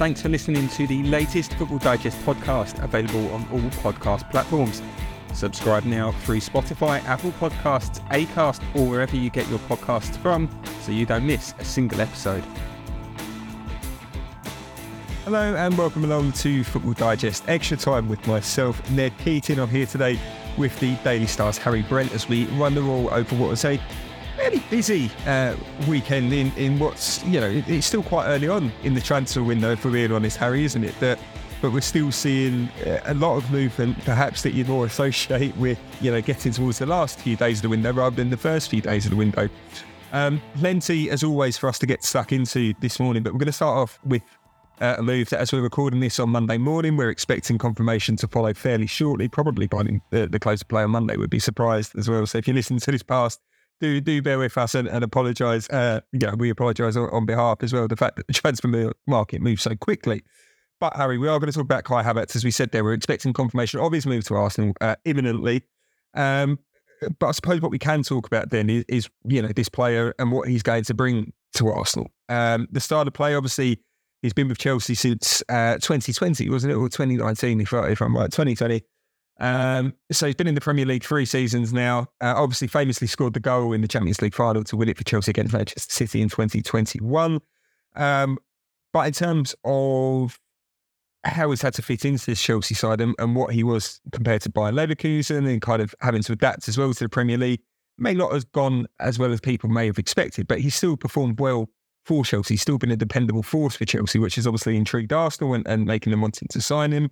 Thanks for listening to the latest Football Digest podcast, available on all podcast platforms. Subscribe now through Spotify, Apple Podcasts, Acast, or wherever you get your podcasts from so you don't miss a single episode. Hello and welcome along to Football Digest Extra Time with myself, Ned Keating. I'm here today with the Daily Star's Harry Brent as we run the all over what I say fairly busy uh, weekend in, in what's, you know, it's still quite early on in the transfer window, for being honest, Harry, isn't it? That, but we're still seeing uh, a lot of movement, perhaps that you'd more associate with, you know, getting towards the last few days of the window rather than the first few days of the window. Um, plenty, as always, for us to get stuck into this morning, but we're going to start off with uh, a move that, as we're recording this on Monday morning, we're expecting confirmation to follow fairly shortly, probably by the, the close of play on Monday. We'd be surprised as well. So if you listen to this past do do bear with us and, and apologise. Uh, yeah, we apologise on, on, behalf as well. The fact that the transfer market moves so quickly. But Harry, we are going to talk about Kai Havertz as we said there. We're expecting confirmation of his move to Arsenal uh, imminently. Um, but I suppose what we can talk about then is, is, you know this player and what he's going to bring to Arsenal. Um, the start of play, obviously, he's been with Chelsea since uh, 2020, wasn't it, or 2019, if, I, if I'm right, 2020. Um, so he's been in the Premier League three seasons now. Uh, obviously, famously scored the goal in the Champions League final to win it for Chelsea against Manchester City in 2021. Um, but in terms of how he's had to fit into this Chelsea side and, and, what he was compared to Bayer Leverkusen and kind of having to adapt as well to the Premier League, may not have gone as well as people may have expected, but he's still performed well for Chelsea. He's still been a dependable force for Chelsea, which has obviously intrigued Arsenal and, and making them wanting to sign him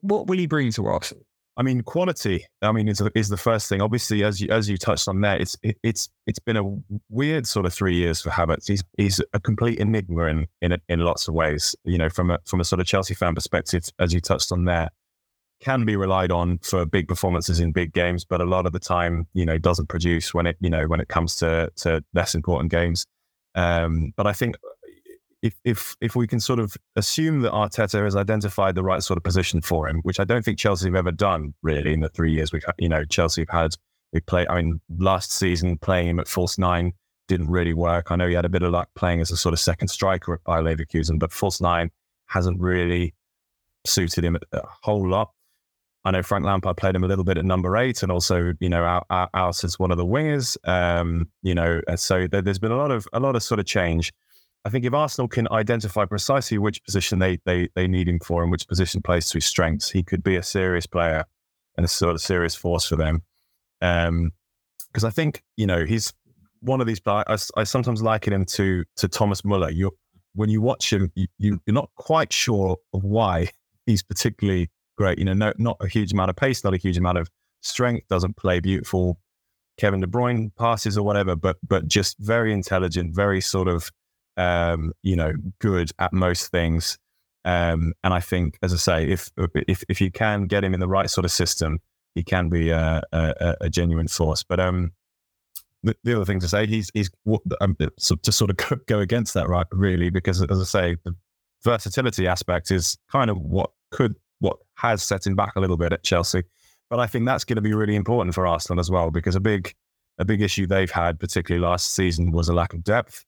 what will he bring to Arsenal? I mean, quality. I mean, is is the first thing. Obviously, as you as you touched on there, it's it, it's it's been a weird sort of three years for Havertz. He's he's a complete enigma in in in lots of ways. You know, from a from a sort of Chelsea fan perspective, as you touched on there, can be relied on for big performances in big games, but a lot of the time, you know, doesn't produce when it you know when it comes to to less important games. Um, but I think if if if we can sort of assume that Arteta has identified the right sort of position for him, which I don't think Chelsea have ever done really in the three years we've you know Chelsea have had we play. I mean, last season playing him at false nine didn't really work. I know he had a bit of luck playing as a sort of second striker at Bayer Leverkusen, but false nine hasn't really suited him a whole lot. I know Frank Lampard played him a little bit at number eight, and also you know out, out, out as one of the wingers. Um, you know, so there's been a lot of a lot of sort of change. I think if Arsenal can identify precisely which position they they they need him for and which position plays to his strengths, he could be a serious player and a sort of serious force for them. Because um, I think you know he's one of these. I, I sometimes liken him to to Thomas Muller. You when you watch him, you, you're not quite sure of why he's particularly great. You know, no, not a huge amount of pace, not a huge amount of strength, doesn't play beautiful Kevin De Bruyne passes or whatever, but but just very intelligent, very sort of um, you know, good at most things. Um, and I think, as I say, if if if you can get him in the right sort of system, he can be a, a, a genuine force. But um, the, the, other thing to say, he's he's um, to sort of go against that, right? Really, because as I say, the versatility aspect is kind of what could what has set him back a little bit at Chelsea. But I think that's going to be really important for Arsenal as well, because a big a big issue they've had, particularly last season, was a lack of depth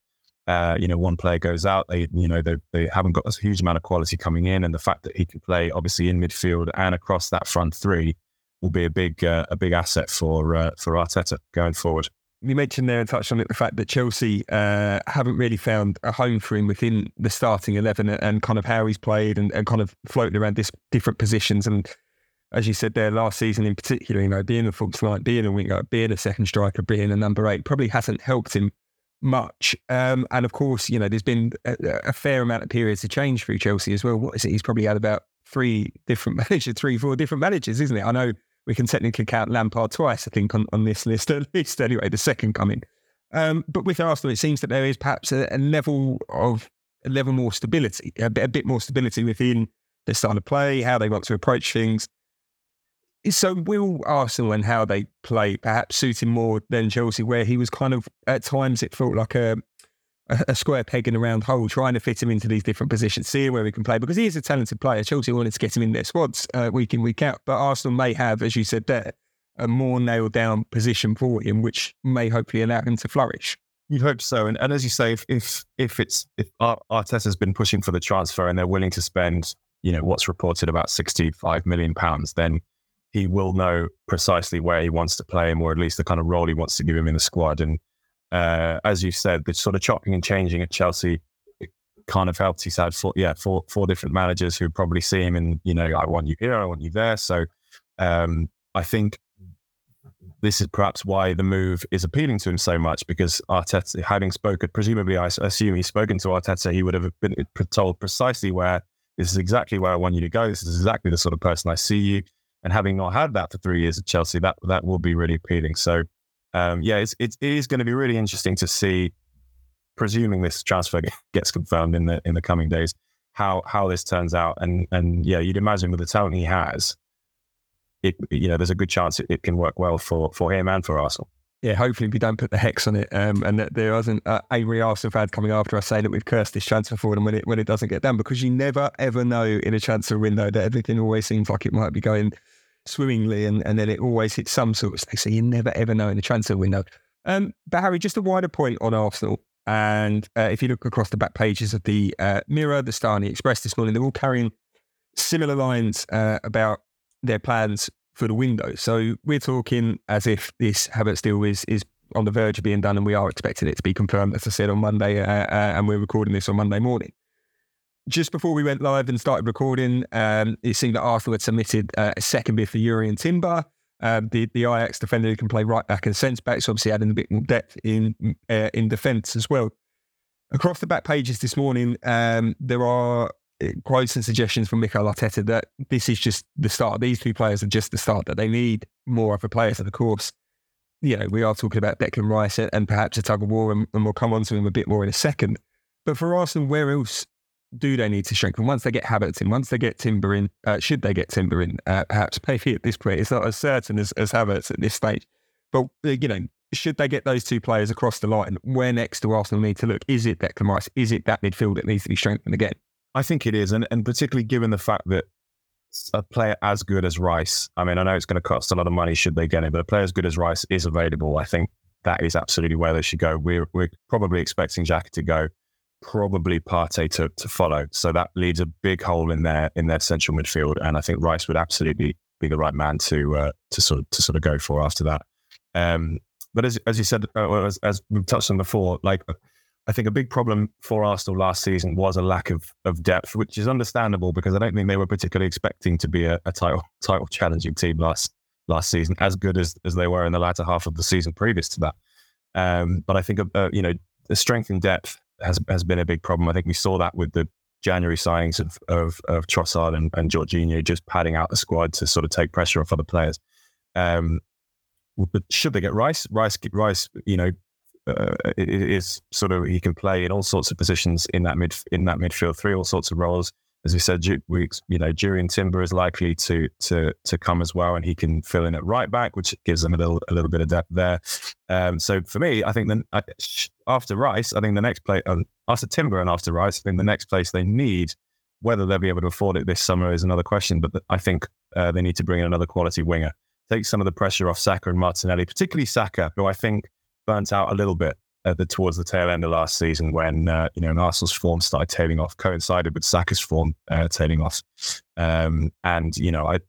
uh, you know, one player goes out, they, you know, they, they haven't got a huge amount of quality coming in. And the fact that he can play obviously in midfield and across that front three will be a big, uh, a big asset for, uh, for Arteta going forward. You mentioned there and touched on it the fact that Chelsea uh, haven't really found a home for him within the starting 11 and kind of how he's played and, and kind of floating around this different positions. And as you said there, last season in particular, you know, being a false nine, being a winger, being a second striker, being a number eight probably hasn't helped him much. Um, and of course, you know, there's been a, a, fair amount of periods of change through Chelsea as well. What is it? He's probably had about three different managers, three, four different managers, isn't it? I know we can technically count Lampard twice, I think, on, on this list at least, anyway, the second coming. Um, but with Arsenal, it seems that there is perhaps a, a level of a level more stability, a bit, a bit more stability within the style of play, how they want to approach things. So will Arsenal and how they play perhaps suit him more than Chelsea, where he was kind of at times it felt like a a square peg in a round hole, trying to fit him into these different positions, seeing where he can play because he is a talented player. Chelsea wanted to get him in their squads uh, week in week out, but Arsenal may have, as you said there, a more nailed down position for him, which may hopefully allow him to flourish. You hope so, and, and as you say, if if, if it's if Arteta's been pushing for the transfer and they're willing to spend, you know, what's reported about sixty-five million pounds, then he will know precisely where he wants to play him, or at least the kind of role he wants to give him in the squad. And uh, as you said, the sort of chopping and changing at Chelsea kind of helped. He's had four, yeah, four four different managers who probably see him and you know, I want you here, I want you there. So um, I think this is perhaps why the move is appealing to him so much because Arteta, having spoken, presumably, I assume he's spoken to Arteta, he would have been told precisely where this is exactly where I want you to go. This is exactly the sort of person I see you. And having not had that for three years at Chelsea, that that will be really appealing. So, um, yeah, it's, it is going to be really interesting to see, presuming this transfer gets confirmed in the in the coming days, how how this turns out. And and yeah, you'd imagine with the talent he has, it, you know, there's a good chance it, it, can work well for, for him and for Arsenal. Yeah, hopefully we don't put the hex on it, um, and that there isn't uh, a real Arsenal fan coming after us saying that we've cursed this transfer for them when it when it doesn't get done, because you never ever know in a transfer window that everything always seems like it might be going swimmingly, and, and then it always hits some sort of stage. So you never ever know in the transfer window. Um, but Harry, just a wider point on Arsenal, and uh, if you look across the back pages of the uh, Mirror, the Star, and the Express this morning, they're all carrying similar lines uh, about their plans for the window. So we're talking as if this Havertz deal is is on the verge of being done, and we are expecting it to be confirmed, as I said on Monday, uh, uh, and we're recording this on Monday morning. Just before we went live and started recording, um, it seemed that Arsenal had submitted uh, a second bid for Jurrien Timber. Um, the the Ajax defender who can play right back and centre back, so obviously adding a bit more depth in uh, in defence as well. Across the back pages this morning, um, there are quotes and suggestions from Mikel Arteta that this is just the start. These two players are just the start, that they need more other players. And of course, you know, we are talking about Declan Rice and perhaps a tug of war, and, and we'll come on to him a bit more in a second. But for Arsenal, where else do they need to strengthen? Once they get Havertz in, once they get Timber in, uh, should they get Timber in, uh, perhaps maybe at this point, it's not as certain as, as Havertz at this stage. But, uh, you know, should they get those two players across the line, where next do Arsenal need to look? Is it Declan Rice? Is it that midfield that needs to be strengthened again? I think it is, and and particularly given the fact that a player as good as Rice, I mean, I know it's going to cost a lot of money should they get him, but a player as good as Rice is available. I think that is absolutely where they should go. We're we're probably expecting Xhaka to go, probably Partey to to follow. So that leaves a big hole in their in their central midfield, and I think Rice would absolutely be the right man to uh, to sort of to sort of go for after that. Um, but as as you said, uh, as, as we've touched on before, like I think a big problem for Arsenal last season was a lack of of depth, which is understandable because I don't think they were particularly expecting to be a, a title title challenging team last last season, as good as as they were in the latter half of the season previous to that. Um, but I think uh, you know the strength in depth has has been a big problem. I think we saw that with the January signings of of, of Trossard and, and Jorginho just padding out the squad to sort of take pressure off other players. Um, but should they get Rice? Rice, Rice, you know, uh, is sort of he can play in all sorts of positions in that mid in that midfield three, all sorts of roles. As we said, we you know Jurrien Timber is likely to to to come as well, and he can fill in at right back, which gives them a little a little bit of depth there. Um, so for me, I think then after Rice, I think the next play um, after Timber and after Rice, I think the next place they need, whether they'll be able to afford it this summer is another question. But I think uh, they need to bring in another quality winger, take some of the pressure off Saka and Martinelli, particularly Saka, who I think burnt out a little bit the, towards the tail end of last season when uh, you know Arsenal's form started tailing off, coincided with Saka's form uh, tailing off, um, and you know I,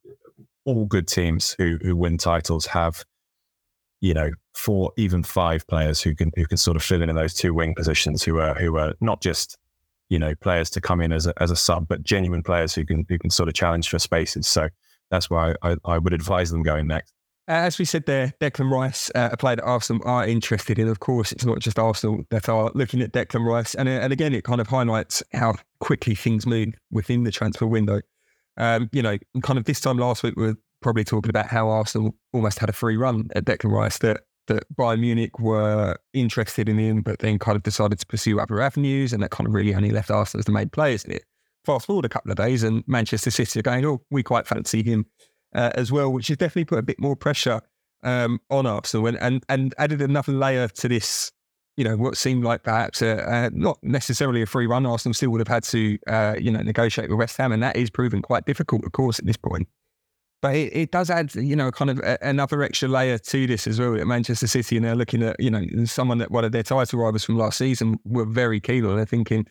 all good teams who who win titles have you know four even five players who can who can sort of fill in in those two wing positions who are who are not just you know players to come in as a, as a sub but genuine players who can who can sort of challenge for spaces. So that's why I, I would advise them going next as we said there, Declan Rice, uh, a player that Arsenal are interested in. Of course, it's not just Arsenal that are looking at Declan Rice. And, uh, and again, it kind of highlights how quickly things move within the transfer window. Um, you know, kind of this time last week, we were probably talking about how Arsenal almost had a free run at Declan Rice, that, that Bayern Munich were interested in him, but then kind of decided to pursue other avenues. And that kind of really only left Arsenal as the main players in it. Fast forward a couple of days, and Manchester City are going, oh, we quite fancy him uh, as well, which has definitely put a bit more pressure um, on Arsenal and, and, and added another layer to this, you know, what seemed like perhaps a, not necessarily a free run. Arsenal still would have had to, uh, you know, negotiate with West Ham, and that is proven quite difficult, of course, at this point. but it, it does add, you know, kind of a, another extra layer to this as well. At Manchester City, and they're looking at, you know, someone that one of their title rivals from last season were very keen on. They're thinking,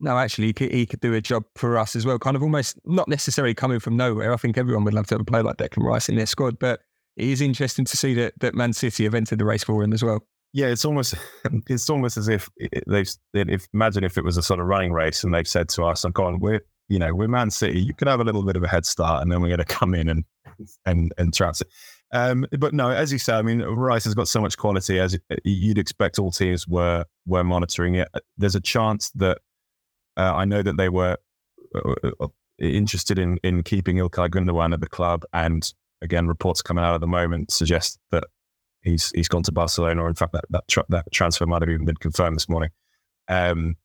no, actually, he could, he could, do a job for us as well. Kind of almost not necessarily coming from nowhere. I think everyone would love to have a player like Declan Rice in their squad, but it is interesting to see that that Man City have entered the race for him as well. Yeah, it's almost it's almost as if they've if imagine if it was a sort of running race and they've said to us, "I'm going, we're you know we're Man City. You can have a little bit of a head start, and then we're going to come in and and and trounce it." Um, but no, as you say, I mean, Rice has got so much quality as you'd expect. All teams were were monitoring it. There's a chance that uh, I know that they were uh, uh, interested in in keeping Ilkay Gundogan at the club, and again, reports coming out at the moment suggest that he's he's gone to Barcelona, in fact, that that, tra- that transfer might have even been confirmed this morning. Um,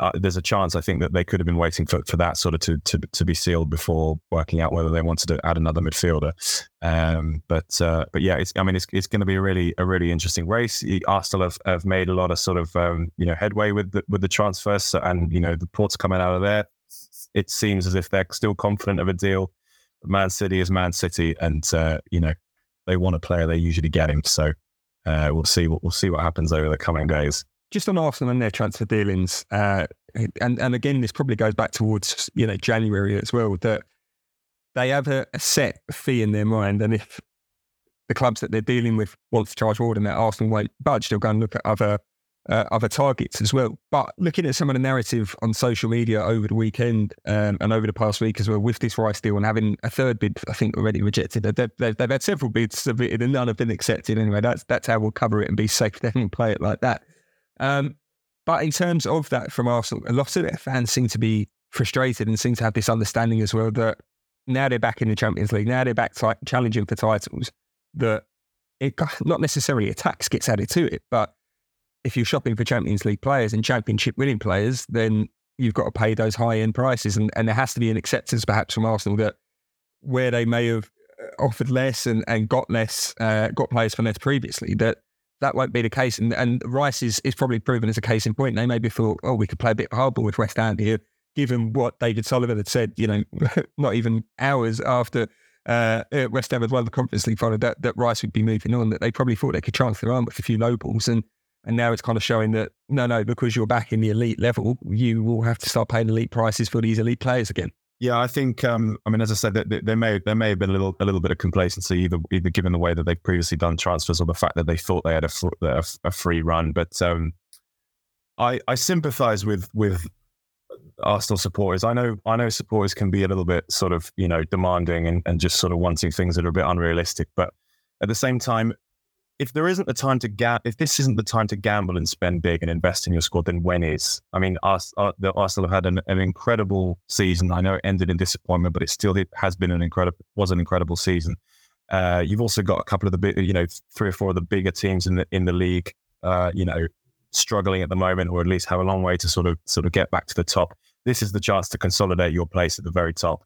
uh, there's a chance I think that they could have been waiting for, for that sort of to, to to be sealed before working out whether they wanted to add another midfielder. Um, but uh, but yeah, it's I mean it's it's going to be a really a really interesting race. Arsenal have, have made a lot of sort of um, you know headway with the, with the transfers and you know the ports coming out of there. It seems as if they're still confident of a deal. Man City is Man City, and uh, you know they want a player, they usually get him. So uh, we'll see what we'll see what happens over the coming days just on Arsenal and their transfer dealings, uh, and and again, this probably goes back towards you know January as well. That they have a, a, set fee in their mind, and if the clubs that they're dealing with want to charge more than that, Arsenal won't budge. They'll go and look at other uh, other targets as well. But looking at some of the narrative on social media over the weekend um, and over the past week as well, with this Rice deal and having a third bid, I think already rejected. They've, they've, they've had several bids submitted and none have been accepted. Anyway, that's that's how we'll cover it and be safe. Don't play it like that. Um, but in terms of that from Arsenal, a lot of their fans seem to be frustrated and seem to have this understanding as well that now they're back in the Champions League, now they're back t- challenging for titles, that it not necessarily a tax gets added to it, but if you're shopping for Champions League players and championship winning players, then you've got to pay those high end prices. And, and there has to be an acceptance perhaps from Arsenal that where they may have uh, offered less and, and got less, uh, got players for less previously, that that won't be the case. And, and Rice is, is probably proven as a case in point. They maybe thought, oh, we could play a bit of hardball with West Ham here, given what David Sullivan had said, you know, not even hours after uh, uh, West Ham had won the Conference League final, that, that Rice would be moving on, that they probably thought they could chance their arm with a few low balls. And, and now it's kind of showing that, no, no, because you're back in the elite level, you will have to start paying elite prices for these elite players again. Yeah, I think. Um, I mean, as I said, there may there may have been a little a little bit of complacency, either either given the way that they've previously done transfers or the fact that they thought they had a a, a free run. But um, I I sympathise with with Arsenal supporters. I know I know supporters can be a little bit sort of you know demanding and, and just sort of wanting things that are a bit unrealistic. But at the same time, if there isn't the time to ga- if this isn't the time to gamble and spend big and invest in your squad, then when is? I mean, Ars- uh, the Arsenal have had an, an, incredible season. I know it ended in disappointment, but it still it has been an incredible was an incredible season. Uh, you've also got a couple of the big, you know, three or four of the bigger teams in the in the league, uh, you know, struggling at the moment, or at least have a long way to sort of sort of get back to the top. This is the chance to consolidate your place at the very top.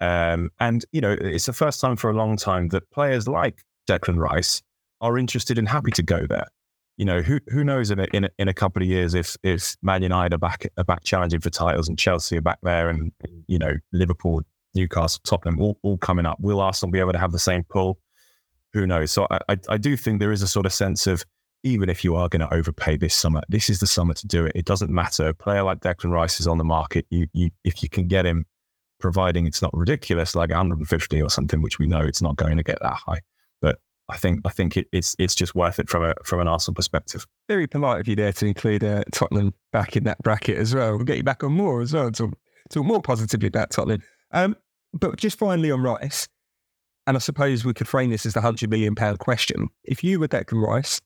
Um, and you know, it's the first time for a long time that players like Declan Rice are interested and happy to go there. You know, who who knows in a, in a, in a couple of years if if Man United are back are back challenging for titles and Chelsea are back there and you know Liverpool, Newcastle, Tottenham all, all coming up. Will Arsenal be able to have the same pull? Who knows? So I, I, I do think there is a sort of sense of even if you are going to overpay this summer, this is the summer to do it. It doesn't matter. A player like Declan Rice is on the market. You you if you can get him, providing it's not ridiculous like 150 or something, which we know it's not going to get that high. I think I think it, it's it's just worth it from a from an Arsenal perspective. Very polite of you there to include uh, Tottenham back in that bracket as well. We'll get you back on more as well. Talk, talk more positively about Tottenham. Um, but just finally on Rice, and I suppose we could frame this as the hundred million pound question. If you were Declan Rice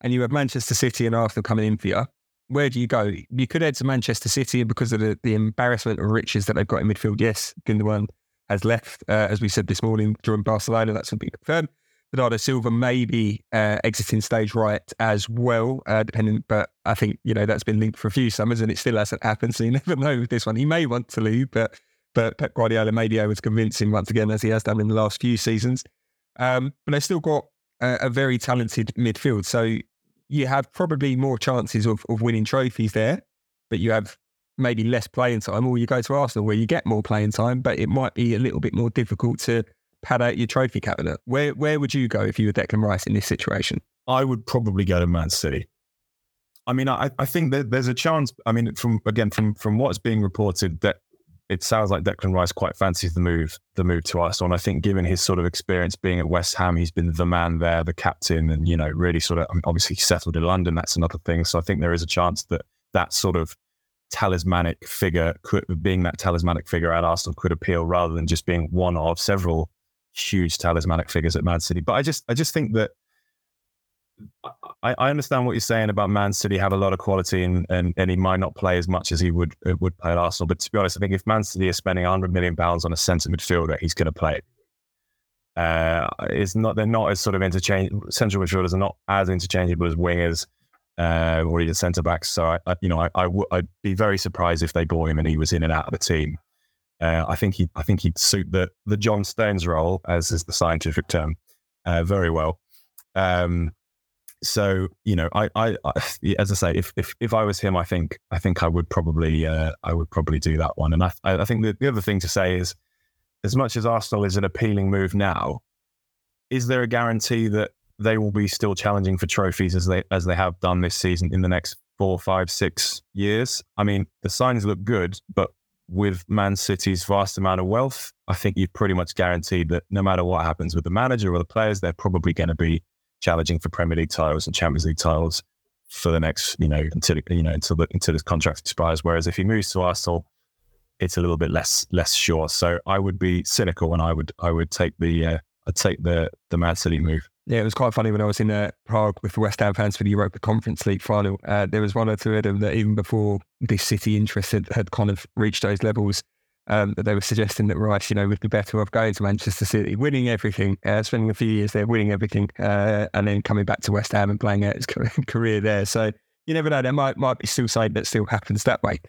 and you have Manchester City and Arsenal coming in for you, where do you go? You could head to Manchester City because of the, the embarrassment of riches that they've got in midfield. Yes, Gundogan has left, uh, as we said this morning during Barcelona. That's been confirmed. Bernardo Silva may be uh, exiting stage right as well, uh, depending. But I think you know that's been linked for a few summers, and it still hasn't happened. So you never know with this one. He may want to leave, but but Pep Guardiola may be able to convince him once again, as he has done in the last few seasons. Um, but they've still got a, a, very talented midfield, so you have probably more chances of, of winning trophies there. But you have maybe less playing time, or you go to Arsenal where you get more playing time, but it might be a little bit more difficult to pad out your trophy cabinet. Where where would you go if you were Declan Rice in this situation? I would probably go to Man City. I mean, I, I think that there's a chance. I mean, from again from from what's being reported, that it sounds like Declan Rice quite fancies the move the move to Arsenal. And I think, given his sort of experience being at West Ham, he's been the man there, the captain, and you know, really sort of um, obviously settled in London. That's another thing. So I think there is a chance that that sort of talismanic figure, could, being that talismanic figure at Arsenal, could appeal rather than just being one of several huge talismanic figures at Man City. But I just I just think that I, I, understand what you're saying about Man City have a lot of quality and, and, and he might not play as much as he would uh, would play at Arsenal. But to be honest, I think if Man City is spending 100 million pounds on a centre midfielder, he's going to play it. Uh, it's not they're not as sort of interchangeable. Central midfielders are not as interchangeable as wingers uh, or even centre backs. So I, I you know I, I w- I'd be very surprised if they bought him and he was in and out of the team. Uh, I think he I think he'd suit the the John Stones role, as is the scientific term, uh, very well. Um, so you know, I, I, I, as I say, if if if I was him, I think I think I would probably uh, I would probably do that one. And I I think the, the other thing to say is, as much as Arsenal is an appealing move now, is there a guarantee that they will be still challenging for trophies as they as they have done this season in the next four, five, six years? I mean, the signs look good, but with Man City's vast amount of wealth, I think you've pretty much guaranteed that no matter what happens with the manager or the players, they're probably going to be challenging for Premier League titles and Champions League titles for the next, you know, until you know until the, until his contract expires. Whereas if he moves to Arsenal, it's a little bit less less sure. So I would be cynical, and I would I would take the uh, I'd take the the Man City move. Yeah, it was quite funny when I was in uh, Prague with the West Ham fans for the Europa Conference League final. Uh, there was one or two of them that even before this City interest had, had kind of reached those levels, um, that they were suggesting that Rice, you know, would be better off going to Manchester City, winning everything, uh, spending a few years there, winning everything, uh, and then coming back to West Ham and playing out his career there. So you never know. There might might be still something that still happens that way.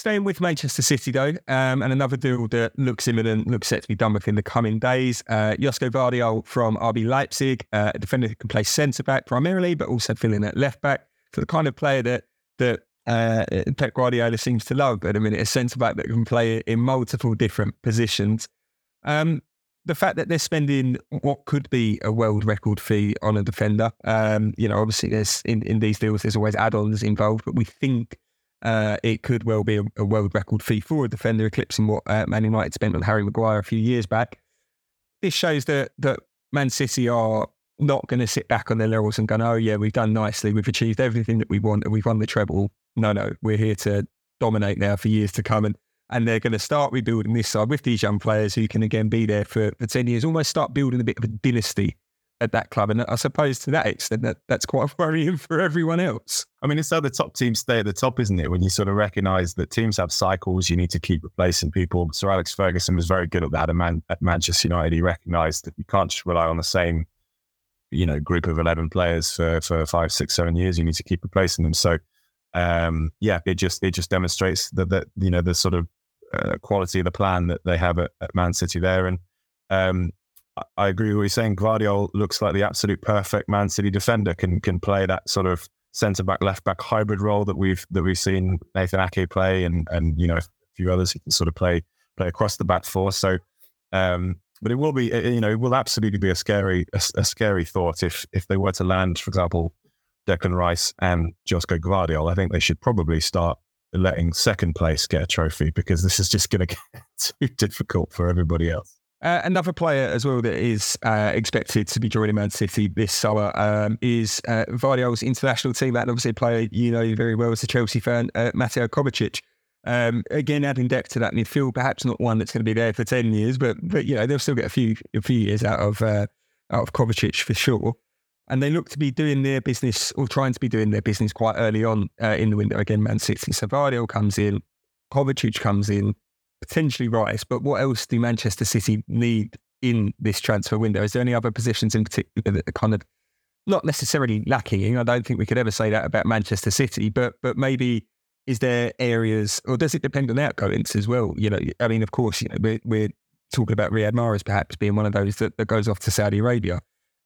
Staying with Manchester City, though, um, and another deal that looks imminent, looks set to be done within the coming days. Uh, Josko Gvardiol from RB Leipzig, uh, a defender who can play centre back primarily, but also fill in at left back. So the kind of player that that uh, Pep Guardiola seems to love but at a minute, a centre back that can play in multiple different positions. Um, the fact that they're spending what could be a world record fee on a defender, um, you know, obviously there's in, in these deals there's always add-ons involved, but we think uh, it could well be a, a, world record fee for a defender, eclipsing what uh, Man United spent on Harry Maguire a few years back. This shows that that Man City are not going to sit back on their laurels and go, "Oh yeah, we've done nicely, we've achieved everything that we want, and we've won the treble." No, no, we're here to dominate now for years to come, and and they're going to start rebuilding this side with these young players who can again be there for, for ten years, almost start building a bit of a dynasty at that club. And I suppose to that extent, that, that's quite worrying for everyone else. I mean, it's how the top teams stay at the top, isn't it? When you sort of recognize that teams have cycles, you need to keep replacing people. Sir Alex Ferguson was very good at that at, Man- at Manchester United. He recognized that you can't just rely on the same, you know, group of 11 players for, for five, six, seven years. You need to keep replacing them. So, um, yeah, it just, it just demonstrates that, that, you know, the sort of uh, quality of the plan that they have at, at Man City there. And, um, I agree with what you're saying. Gvardiol looks like the absolute perfect Man City defender. Can can play that sort of centre back, left back hybrid role that we've that we've seen Nathan Ake play, and and you know a few others who can sort of play play across the back four. So, um, but it will be you know it will absolutely be a scary a, a, scary thought if if they were to land, for example, Declan Rice and Josko Gvardiol. I think they should probably start letting second place get a trophy because this is just going to get too difficult for everybody else. Uh, another player as well that is uh, expected to be joining Man City this summer um, is uh, international team, That obviously a player you know very well as a Chelsea fan, uh, Mateo Kovacic. Um, again, adding depth to that midfield, perhaps not one that's going to be there for ten years, but but you know they'll still get a few a few years out of uh, out of Kovacic for sure. And they look to be doing their business or trying to be doing their business quite early on uh, in the window again. Man City, so Gvardiol comes in, Kovacic comes in potentially Rice, but what else do Manchester City need in this transfer window? Is there any other positions in particular that are kind of not necessarily lacking? I don't think we could ever say that about Manchester City, but but maybe is there areas, or does it depend on the outgoings as well? You know, I mean, of course, you know, we're, we're talking about Riyad Mahrez perhaps being one of those that, that goes off to Saudi Arabia.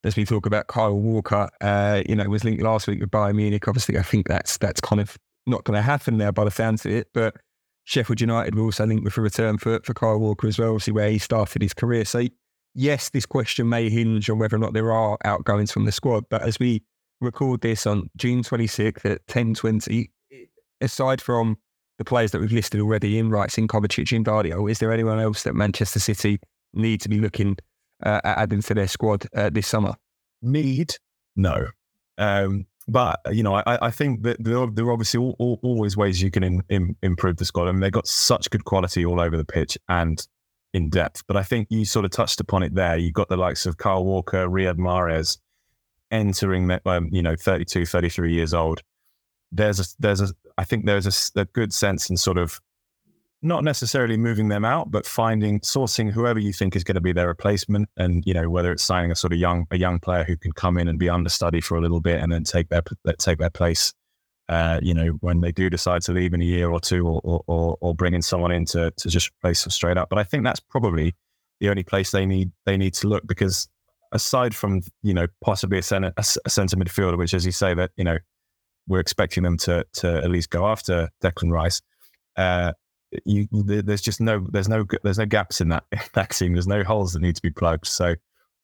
As we talk about Kyle Walker, uh, you know, was linked last week with Bayern Munich. Obviously, I think that's that's kind of not going to happen now by the sounds of it. But Sheffield United were also linked with a return for, for Kyle Walker as well, obviously where he started his career. So yes, this question may hinge on whether or not there are outgoings from the squad. But as we record this on June 26th at 10.20, aside from the players that we've listed already in Rice, Kovacic, in Gvardiol, is there anyone else that Manchester City need to be looking uh, at adding to their squad uh, this summer? Need? No. Um, but you know, I, I think that there are, there are obviously all, all, always ways you can in, in, improve the squad. I mean, they've got such good quality all over the pitch and in depth. But I think you sort of touched upon it there. You've got the likes of Kyle Walker, Riyad Mahrez entering, um, you know, 32, 33 years old. There's a, there's a, I think there's a, a good sense in sort of not necessarily moving them out, but finding sourcing whoever you think is going to be their replacement, and you know whether it's signing a sort of young a young player who can come in and be understudy for a little bit and then take their take their place. Uh, you know when they do decide to leave in a year or two, or or, or bringing someone in to, to just replace them straight up. But I think that's probably the only place they need they need to look because aside from you know possibly a center a, centre midfielder, which as you say that you know we're expecting them to to at least go after Declan Rice. Uh, you, there's just no there's no there's no gaps in that vaccine. There's no holes that need to be plugged. So,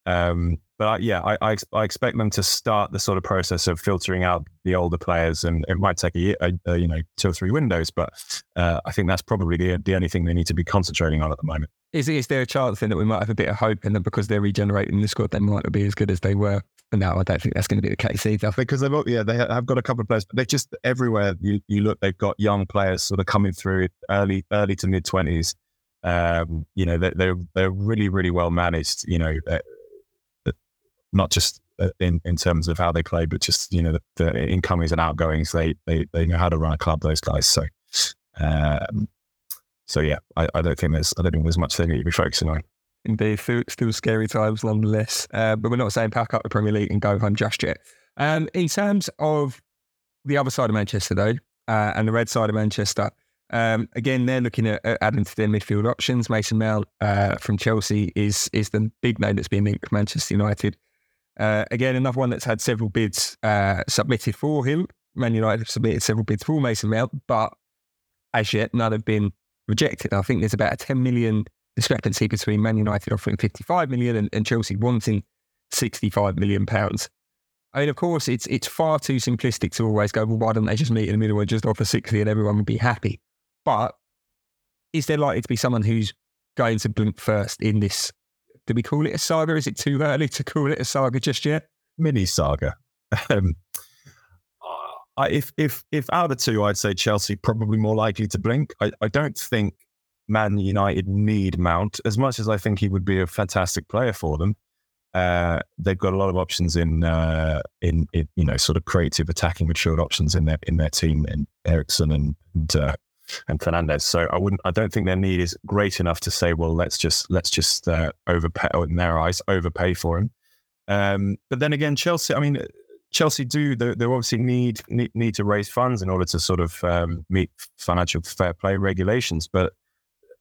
um, but I, yeah, I, I, I expect them to start the sort of process of filtering out the older players, and it might take a year, a, a, you know, two or three windows. But uh, I think that's probably the the only thing they need to be concentrating on at the moment. Is is there a chance then that we might have a bit of hope in that because they're regenerating the squad, they might not be as good as they were no, I don't think that's going to be the case either. Because they've yeah they have got a couple of players, but they're just everywhere you, you look. They've got young players sort of coming through early early to mid twenties. Um, you know they're, they're they're really really well managed. You know, uh, not just uh, in in terms of how they play, but just you know the, the incomings and outgoings. They they they know how to run a club. Those guys. So. Um, so yeah, I, I don't think there's I don't think there's much thing that you'd be focusing on. Indeed, still, still scary times nonetheless. Uh, but we're not saying pack up the Premier League and go home just yet. Um, in terms of the other side of Manchester, though, uh, and the red side of Manchester, um, again, they're looking at, at, adding to their midfield options. Mason Mount uh, from Chelsea is is the big name that's being linked with Manchester United. Uh, again, another one that's had several bids uh, submitted for him. Man United have submitted several bids for Mason Mount, but as yet, none have been rejected. I think there's about a 10 million discrepancy between Man United offering 55 million and, and Chelsea wanting 65 million pounds. I mean, of course, it's it's far too simplistic to always go, well, why don't they just meet in the middle and just offer 60 and everyone would be happy? But is there likely to be someone who's going to blink first in this? Do we call it a saga? Is it too early to call it a saga just yet? Mini saga. Um, I, if if if out of the two, I'd say Chelsea probably more likely to blink. I, I don't think Man United need Mount as much as I think he would be a fantastic player for them. Uh, they've got a lot of options in, uh, in, in you know sort of creative attacking midfield options in their in their team in Eriksen and and, uh, and Fernandes. So I wouldn't I don't think their need is great enough to say well let's just let's just uh, overpay in their eyes overpay for him. Um, but then again, Chelsea. I mean, Chelsea do they, they obviously need, need, need to raise funds in order to sort of um, meet financial fair play regulations, but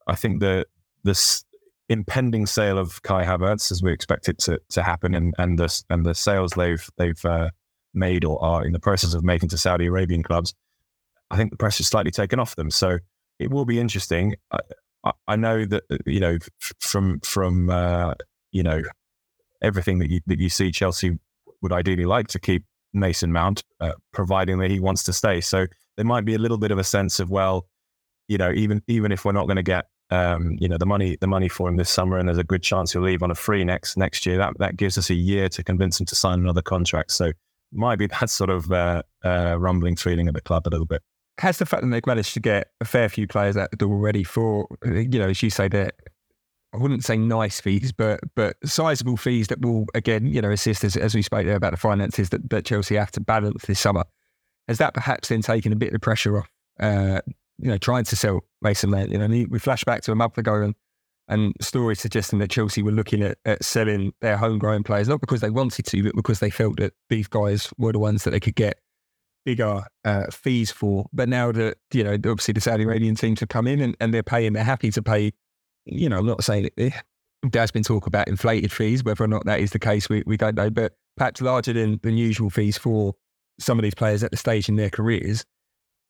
I think the this impending sale of Kai Havertz, as we expect it to, to happen, and and the and the sales they've they've uh, made or are in the process of making to Saudi Arabian clubs, I think the pressure is slightly taken off them. So it will be interesting. I, I know that you know from from uh, you know everything that you that you see, Chelsea would ideally like to keep Mason Mount, uh, providing that he wants to stay. So there might be a little bit of a sense of well, you know, even even if we're not going to get um, you know, the money the money for him this summer, and there's a good chance he'll leave on a free next next year. That that gives us a year to convince him to sign another contract. So might be that sort of uh, uh, rumbling feeling of the club a little bit. Has the fact that they've managed to get a fair few players out the door already for, you know, as you say, that I wouldn't say nice fees, but but sizable fees that will again, you know, assist as, as we spoke there about the finances that, that Chelsea have to balance this summer. Has that perhaps then taken a bit of pressure off uh, you know, trying to sell Mason Mount. You know, we flash back to a month ago and, and stories suggesting that Chelsea were looking at, at selling their homegrown players, not because they wanted to, but because they felt that these guys were the ones that they could get bigger uh, fees for. But now that, you know, obviously the Saudi Arabian teams have come in and, and they're paying, they're happy to pay, you know, I'm not saying it, there's been talk about inflated fees, whether or not that is the case, we, we don't know, but perhaps larger than, than usual fees for some of these players at the stage in their careers.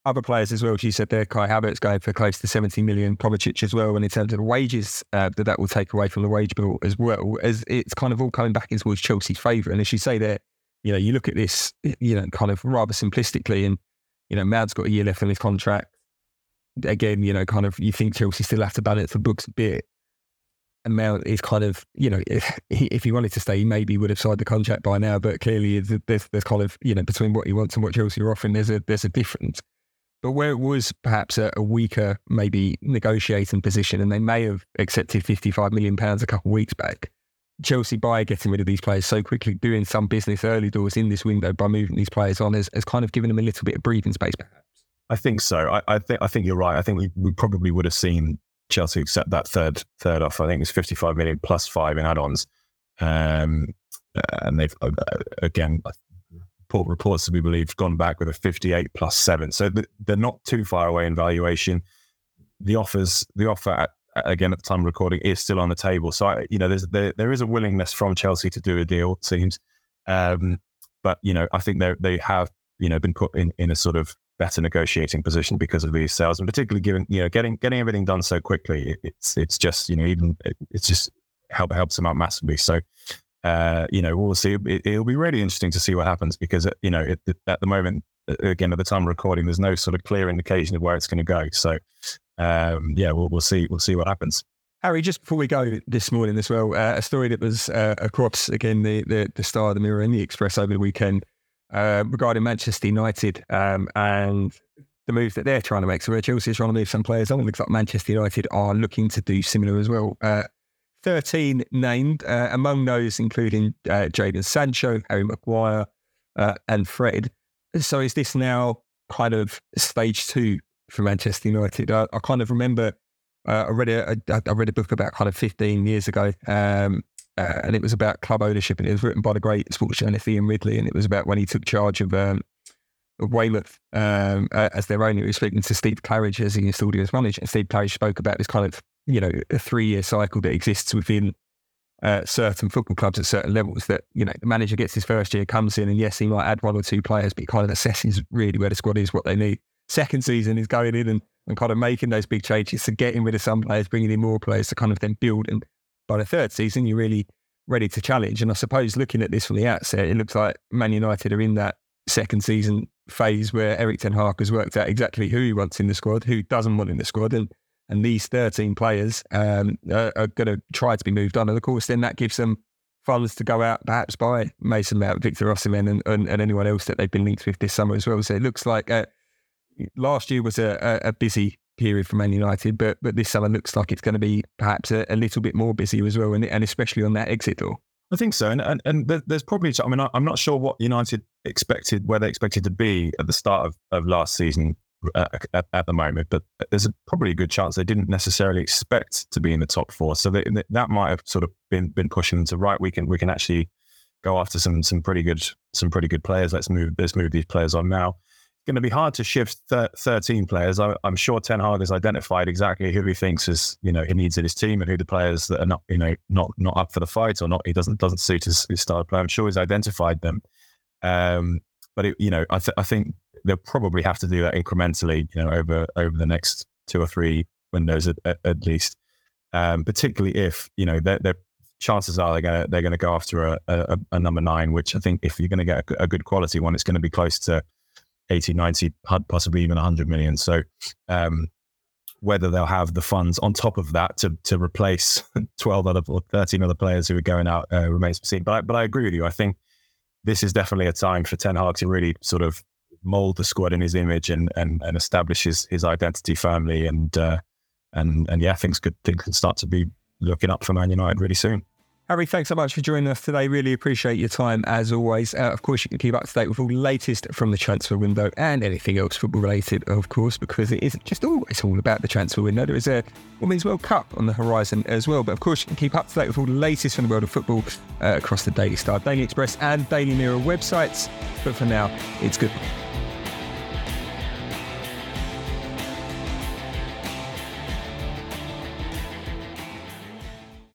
Other players as well, as you said there, Kai Havertz going for close to 70 million, Kovacic as well. And in terms of the wages uh, that that will take away from the wage bill as well, as it's kind of all coming back in towards Chelsea's favour. And as you say there, you know, you look at this, you know, kind of rather simplistically, and you know, Mad's got a year left on his contract. Again, you know, kind of you think Chelsea still have to balance the books a bit. And Mount is kind of, you know, if, if he wanted to stay, he maybe would have signed the contract by now. But clearly, there's, there's kind of, you know, between what he wants and what Chelsea are offering, there's a there's a difference. But where it was perhaps a, a weaker, maybe negotiating position, and they may have accepted 55 million pounds a couple of weeks back, Chelsea by getting rid of these players so quickly, doing some business early doors in this window by moving these players on, has, has kind of given them a little bit of breathing space, perhaps. I think so. I, I think I think you're right. I think we, we probably would have seen Chelsea accept that third third off. I think it was 55 million plus five in add-ons, um, and they've uh, again reports to be believed gone back with a 58 plus seven. So they're not too far away in valuation. The offers the offer at again at the time of recording is still on the table. So I, you know, there's there, there is a willingness from Chelsea to do a deal. It seems, um, but you know, I think they they have you know been put in in a sort of better negotiating position because of these sales, and particularly given you know getting getting everything done so quickly. It, it's it's just you know even it, it's just help helps them out massively. So. Uh, you know, we'll see. It, will be really interesting to see what happens because, you know, it, at the moment, again, at the time of recording, there's no sort of clear indication of where it's going to go. So, um, yeah, we'll, we'll see. We'll see what happens. Harry, just before we go this morning as well, uh, a story that was uh, across again the, the, the Star, of the Mirror, and the Express over the weekend uh, regarding Manchester United um, and the move that they're trying to make. So where Chelsea is trying to move some players on, it looks like Manchester United are looking to do similar as well. Uh, 13 named, uh, among those including uh, Jadon Sancho, Harry Maguire, and Fred. So is this now kind of stage two for Manchester United. I, I kind of remember uh, I read a I, I read a book about kind of 15 years ago, um, uh, and it was about club ownership, and it was written by the great sports journalist Ian Ridley, and it was about when he took charge of. Um, Weymouth um, uh, as their owner, he was speaking to Steve Claridge as he installed him as manager. And Steve Claridge spoke about this kind of, you know, a three year cycle that exists within uh, certain football clubs at certain levels that, you know, the manager gets his first year, comes in, and yes, he might add one or two players, but he kind of assesses really where the squad is, what they need second season is going in and, and kind of making those big changes to getting rid of some players, bringing in more players to kind of then build. And by the third season, you're really ready to challenge. And I suppose looking at this from the outset, it looks like Man United are in that second season phase where Erik Ten Hag has worked out exactly who he wants in the squad, who doesn't want in the squad, and and these 13 players um, are, are going to try to be moved on. And of course, then that gives them funds to go out, perhaps buy Mason Mount, Victor Osimhen, and, and, and, anyone else that they've been linked with this summer as well. So it looks like uh, last year was a, a, busy period for Man United, but but this summer looks like it's going to be perhaps a, a little bit more busy as well, and, and especially on that exit door. I think so, and and, and there's probably I mean I'm not sure what United expected where they expected to be at the start of, of last season uh, at, at, the moment, but there's a, probably a good chance they didn't necessarily expect to be in the top four, so they, that might have sort of been been pushing them to right. We can we can actually go after some some pretty good some pretty good players. Let's move let's move these players on now going to be hard to shift thir- 13 players. I, am sure Ten Hag has identified exactly who he thinks is, you know, he needs in his team and who the players that are not, you know, not not up for the fight or not, he doesn't doesn't suit his, his style of play. I'm sure he's identified them. Um, but it, you know, I, th- I think they'll probably have to do that incrementally, you know, over over the next two or three windows at, at, at least. Um, particularly if you know their chances are they're going to they're to go after a, a, a, number nine, which I think if you're going to get a, a good quality one, it's going to be close to 80, 90, possibly even 100 million. So, um, whether they'll have the funds on top of that to to replace 12 other or 13 other players who are going out uh, remains to be seen. But I, but I agree with you. I think this is definitely a time for Ten Hag to really sort of mold the squad in his image and and, and establish his, identity firmly. And uh, and and yeah, things could things can start to be looking up for Man United really soon. Harry, thanks so much for joining us today. Really appreciate your time as always. Uh, of course, you can keep up to date with all the latest from the transfer window and anything else football related, of course, because it isn't just always all about the transfer window. There is a Women's World Cup on the horizon as well. But of course, you can keep up to date with all the latest from the world of football uh, across the Daily Star, Daily Express, and Daily Mirror websites. But for now, it's good.